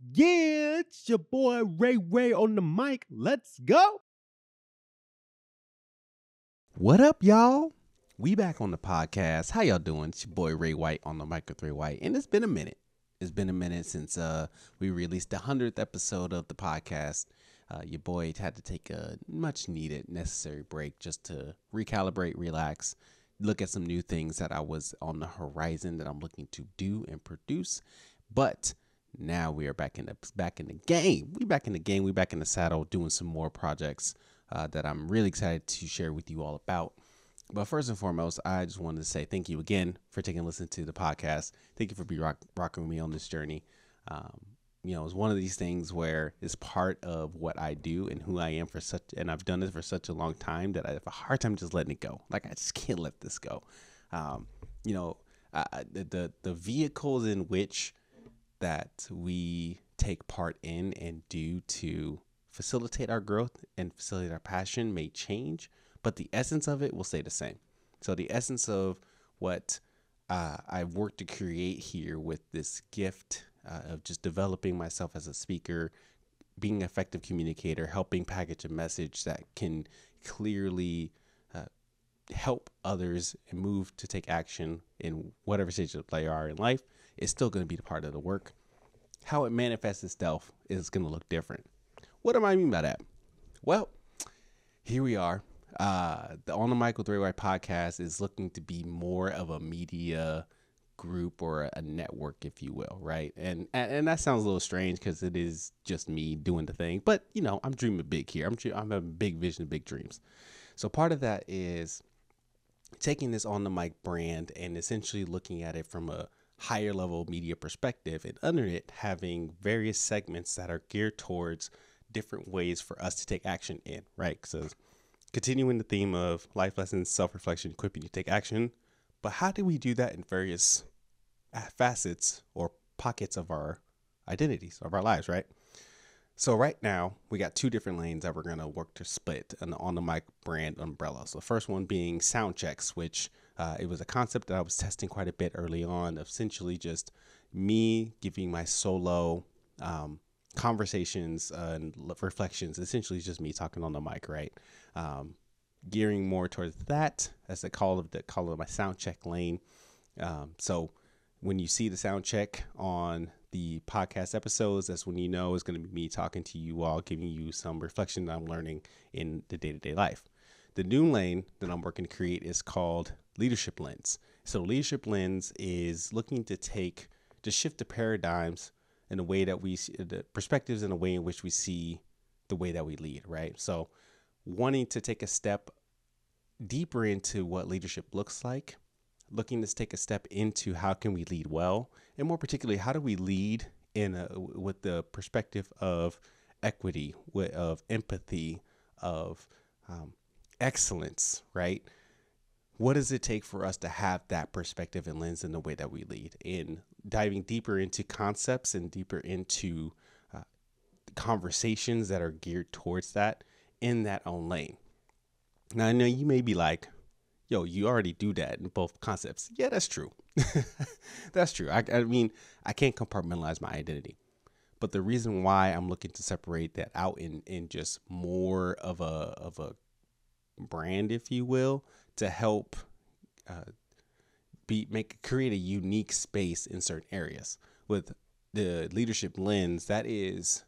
Yeah, it's your boy Ray Ray on the mic. Let's go. What up, y'all? We back on the podcast. How y'all doing? It's your boy Ray White on the mic with Ray White, and it's been a minute. It's been a minute since uh we released the hundredth episode of the podcast. Uh, your boy had to take a much needed, necessary break just to recalibrate, relax, look at some new things that I was on the horizon that I'm looking to do and produce. But now we are back in the back in the game. We back in the game. We back in the saddle, doing some more projects uh, that I'm really excited to share with you all about. But first and foremost, I just wanted to say thank you again for taking a listen to the podcast. Thank you for be rock, rocking with me on this journey. Um, you know, it's one of these things where it's part of what I do and who I am for such, and I've done this for such a long time that I have a hard time just letting it go. Like I just can't let this go. Um, you know, uh, the, the the vehicles in which that we take part in and do to facilitate our growth and facilitate our passion may change, but the essence of it will stay the same. So the essence of what uh, I've worked to create here with this gift uh, of just developing myself as a speaker, being an effective communicator, helping package a message that can clearly help others and move to take action in whatever stage they are in life is still going to be the part of the work. How it manifests itself is going to look different. What do I mean by that? Well, here we are. Uh, the On the Mic with Ray White podcast is looking to be more of a media group or a network, if you will, right? And and, that sounds a little strange because it is just me doing the thing, but you know, I'm dreaming big here. I'm I'm having big vision, big dreams. So part of that is taking this on the mic brand and essentially looking at it from a higher level media perspective, and under it having various segments that are geared towards different ways for us to take action in, right? So continuing the theme of life lessons, self reflection, equipping you to take action. But how do we do that in various facets or pockets of our identities, of our lives, right? So right now we got two different lanes that we're gonna work to split an on the mic brand umbrella. So the first one being sound checks, which uh, it was a concept that I was testing quite a bit early on, essentially just me giving my solo um, conversations and reflections. Essentially, just me talking on the mic, right? Um, gearing more towards that as the call of the call of my sound check lane. Um, so when you see the sound check on the podcast episodes, that's when you know it's going to be me talking to you all, giving you some reflection that I'm learning in the day to day life. The new lane that I'm working to create is called Leadership Lens. So, Leadership Lens is looking to take, to shift the paradigms in a way that we see the perspectives in a way in which we see the way that we lead, right? So, wanting to take a step deeper into what leadership looks like, looking to take a step into how can we lead well, and more particularly, how do we lead in a, with the perspective of equity, of empathy, of um, excellence, right? What does it take for us to have that perspective and lens in the way that we lead? In diving deeper into concepts and deeper into uh, conversations that are geared towards that in that own lane. Now, I know you may be like, yo, you already do that in both concepts. Yeah, that's true. that's true. I, I mean, I can't compartmentalize my identity. But the reason why I'm looking to separate that out in, in just more of a of a brand, if you will, to help uh, be make create a unique space in certain areas. With the leadership lens, that is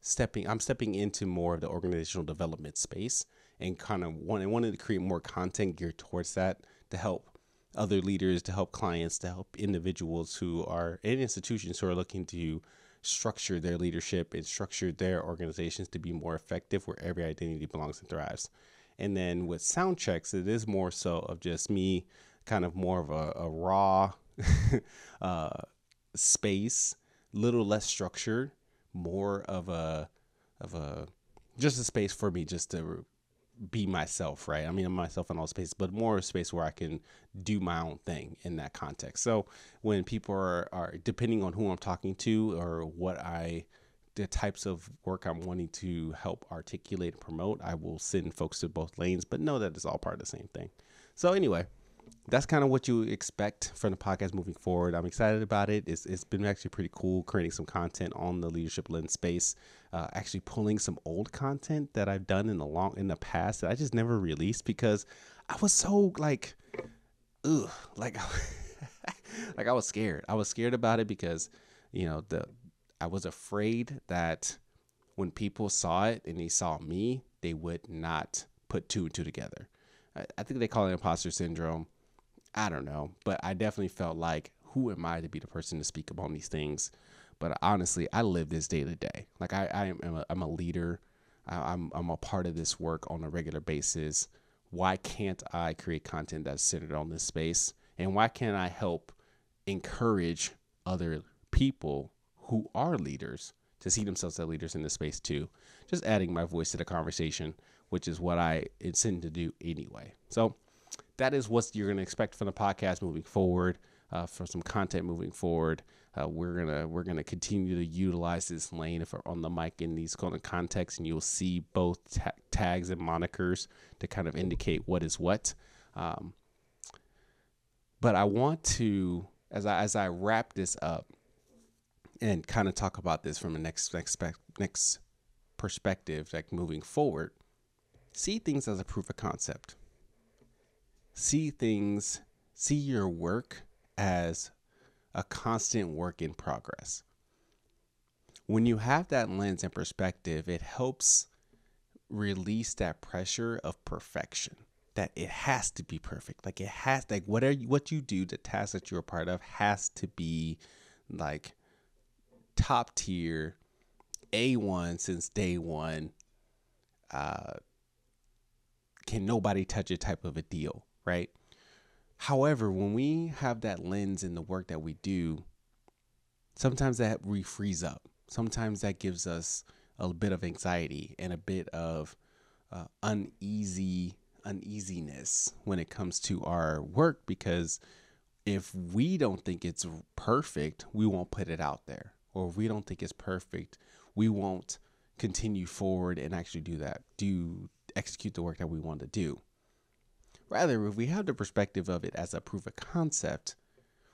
stepping I'm stepping into more of the organizational development space and kind of wanting, wanted to create more content geared towards that to help other leaders, to help clients, to help individuals who are in institutions who are looking to structure their leadership and structure their organizations to be more effective where every identity belongs and thrives. And then with sound checks, it is more so of just me kind of more of a, a raw uh, space, little less structured, more of a of a just a space for me just to be myself, right? I mean, I'm myself in all spaces, but more a space where I can do my own thing in that context. So when people are, are depending on who I'm talking to or what I, the types of work I'm wanting to help articulate and promote, I will send folks to both lanes, but know that it's all part of the same thing. So anyway, that's kind of what you expect from the podcast moving forward. I'm excited about it. It's, it's been actually pretty cool creating some content on the leadership lens space. Uh, actually pulling some old content that I've done in the long in the past that I just never released because I was so like, ugh, like, like I was scared. I was scared about it because you know the I was afraid that when people saw it and they saw me, they would not put two and two together. I, I think they call it imposter syndrome I don't know, but I definitely felt like who am I to be the person to speak about these things? But honestly, I live this day to day. Like I, I am a, I'm a leader. I, I'm I'm a part of this work on a regular basis. Why can't I create content that's centered on this space? And why can't I help encourage other people who are leaders to see themselves as leaders in this space too? Just adding my voice to the conversation, which is what I intend to do anyway. So that is what you're going to expect from the podcast moving forward. Uh, for some content moving forward, uh, we're gonna we're gonna continue to utilize this lane if we're on the mic in these kind of contexts, and you'll see both ta- tags and monikers to kind of indicate what is what. Um, but I want to, as I as I wrap this up, and kind of talk about this from a next next next perspective, like moving forward, see things as a proof of concept see things, see your work as a constant work in progress. When you have that lens and perspective, it helps release that pressure of perfection. That it has to be perfect. Like it has like whatever what you do, the task that you're a part of has to be like top tier, A1 since day one. Uh can nobody touch it type of a deal right? However, when we have that lens in the work that we do, sometimes that we freeze up. Sometimes that gives us a bit of anxiety and a bit of uh, uneasy uneasiness when it comes to our work because if we don't think it's perfect, we won't put it out there. Or if we don't think it's perfect, we won't continue forward and actually do that, do execute the work that we want to do. Rather, if we have the perspective of it as a proof of concept,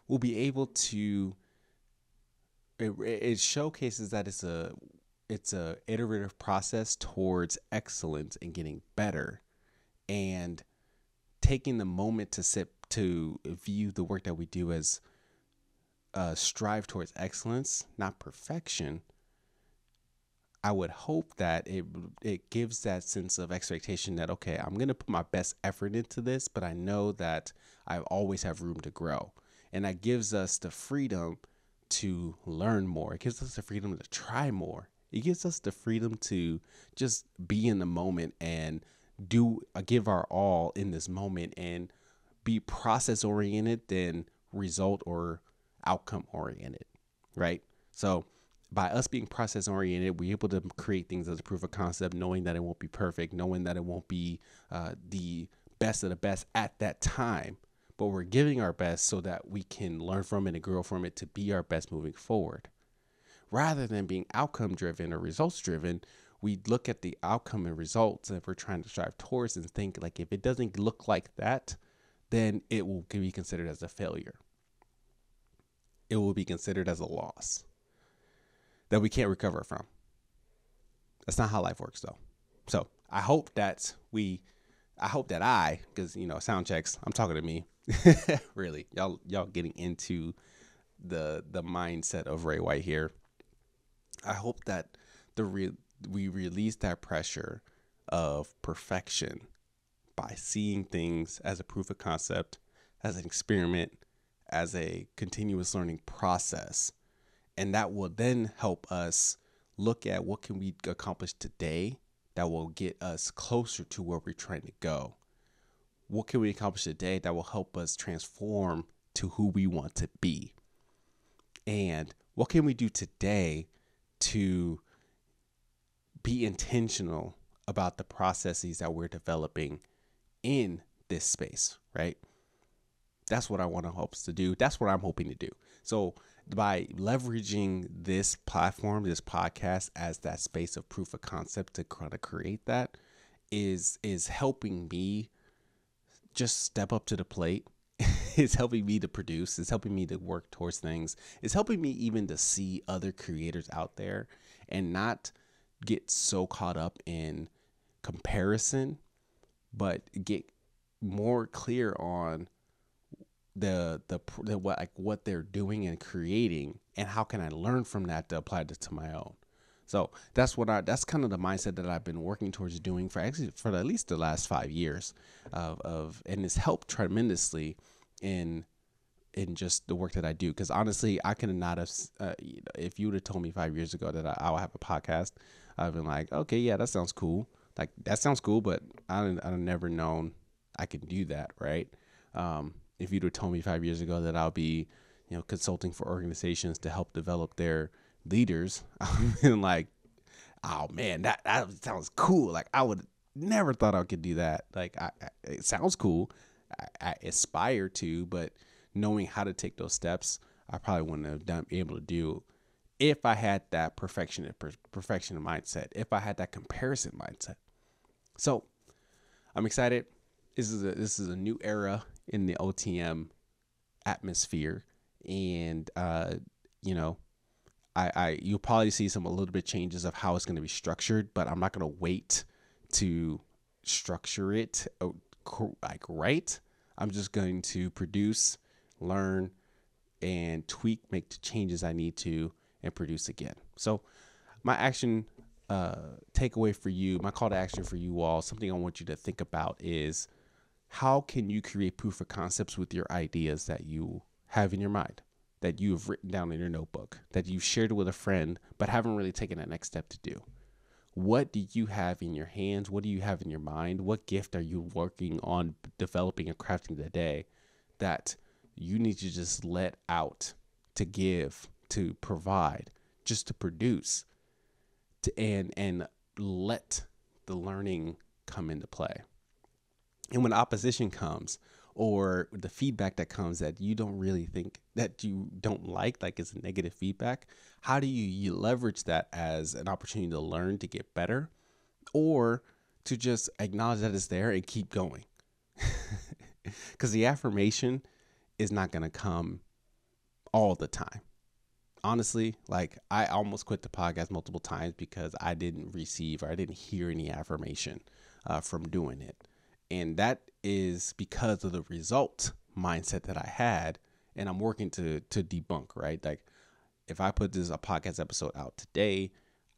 we'll be able to. It, it showcases that it's a it's a iterative process towards excellence and getting better, and taking the moment to sit to view the work that we do as uh, strive towards excellence, not perfection, I would hope that it it gives that sense of expectation that okay, I'm gonna put my best effort into this, but I know that I always have room to grow, and that gives us the freedom to learn more. It gives us the freedom to try more. It gives us the freedom to just be in the moment and do uh, give our all in this moment and be process oriented than result or outcome oriented, right? So by us being process oriented, we're able to create things as a proof of concept, knowing that it won't be perfect, knowing that it won't be uh, the best of the best at that time. But we're giving our best so that we can learn from it and grow from it to be our best moving forward. Rather than being outcome driven or results driven, we look at the outcome and results that we're trying to strive towards and think like if it doesn't look like that, then it will be considered as a failure. It will be considered as a loss that we can't recover from. That's not how life works, though. So I hope that we, I hope that I, because you know, sound checks. I'm talking to me, really. Y'all, y'all getting into the the mindset of Ray White here. I hope that the re- we release that pressure of perfection by seeing things as a proof of concept, as an experiment, as a continuous learning process and that will then help us look at what can we accomplish today that will get us closer to where we're trying to go. What can we accomplish today that will help us transform to who we want to be? And what can we do today to be intentional about the processes that we're developing in this space right? That's what i want to help us to do. That's what i'm hoping to do. So by leveraging this platform, this podcast as that space of proof of concept to kind of create that is is helping me just step up to the plate it's helping me to produce. It's helping me to work towards things. It's helping me even to see other creators out there and not get so caught up in comparison, but get more clear on the the, the what like what they're doing and creating and how can I learn from that to apply it to my own. So that's what I that's kind of the mindset that I've been working towards doing for actually for at least the last five years of, of and it's helped tremendously in in just the work that I do. Because honestly, I could not have uh, if you would have told me five years ago that I, I would have a podcast, I've been like, okay, yeah, that sounds cool. Like that sounds cool, but I I've never known I could do that, right? Um, if you'd have told me five years ago that I'll be, you know, consulting for organizations to help develop their leaders, been like, oh man, that that sounds cool. Like I would never thought I could do that. Like I, I it sounds cool. I, I, aspire to, but knowing how to take those steps, I probably wouldn't have done able to do if I had that perfection perfection mindset. If I had that comparison mindset. So I'm excited. This is a this is a new era in the OTM atmosphere, and uh, you know, I, I you'll probably see some a little bit changes of how it's going to be structured, but I'm not going to wait to structure it uh, like right. I'm just going to produce, learn, and tweak, make the changes I need to, and produce again. So, my action uh, takeaway for you, my call to action for you all, something I want you to think about is how can you create proof of concepts with your ideas that you have in your mind, that you have written down in your notebook, that you've shared with a friend, but haven't really taken that next step to do? What do you have in your hands? What do you have in your mind? What gift are you working on developing and crafting today that you need to just let out to give, to provide, just to produce, to and and let the learning come into play. And when opposition comes or the feedback that comes that you don't really think that you don't like, like it's negative feedback, how do you, you leverage that as an opportunity to learn to get better or to just acknowledge that it's there and keep going? Because the affirmation is not going to come all the time. Honestly, like I almost quit the podcast multiple times because I didn't receive or I didn't hear any affirmation uh, from doing it. And that is because of the result mindset that I had. And I'm working to to debunk, right? Like if I put this a podcast episode out today,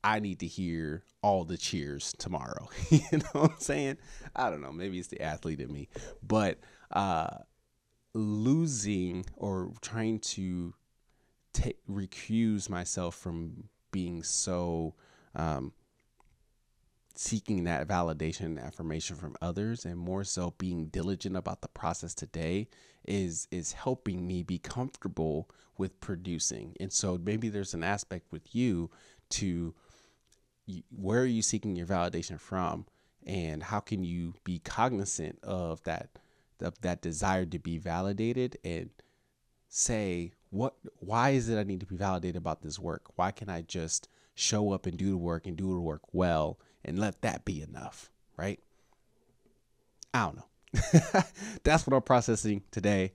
I need to hear all the cheers tomorrow. you know what I'm saying? I don't know. Maybe it's the athlete in me. But uh losing or trying to recuse myself from being so um, seeking that validation and affirmation from others and more so being diligent about the process today is is helping me be comfortable with producing and so maybe there's an aspect with you to where are you seeking your validation from and how can you be cognizant of that of that desire to be validated and say what why is it I need to be validated about this work? Why can I just show up and do the work and do the work well and let that be enough, right? I don't know. That's what I'm processing today.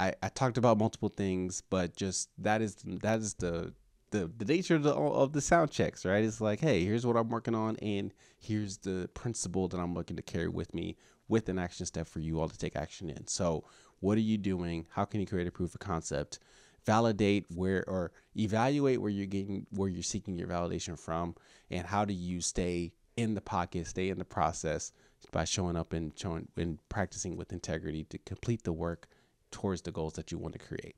I, I talked about multiple things, but just that is that is the the, the nature of the, of the sound checks, right? It's like, hey, here's what I'm working on, and here's the principle that I'm looking to carry with me with an action step for you all to take action in. So, what are you doing? How can you create a proof of concept? Validate where or evaluate where you're getting where you're seeking your validation from, and how do you stay in the pocket, stay in the process by showing up and showing and practicing with integrity to complete the work towards the goals that you want to create.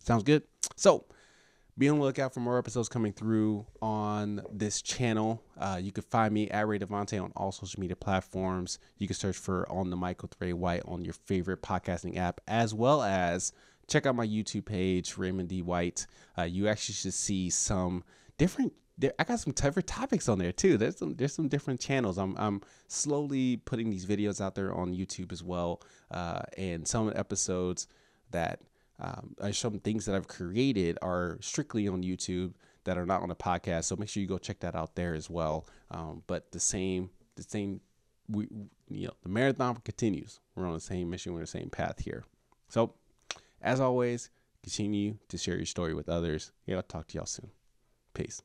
Sounds good? So, be on the lookout for more episodes coming through on this channel. Uh, you can find me at Ray Devonte on all social media platforms. You can search for On the Mic with Ray White on your favorite podcasting app, as well as check out my YouTube page, Raymond D. White. Uh, you actually should see some different. I got some different topics on there too. There's some there's some different channels. I'm I'm slowly putting these videos out there on YouTube as well, uh, and some episodes that um, some things that I've created are strictly on YouTube that are not on the podcast. So make sure you go check that out there as well. Um, but the same, the same, we, you know, the marathon continues. We're on the same mission. We're on the same path here. So, as always, continue to share your story with others. Yeah, I'll talk to y'all soon. Peace.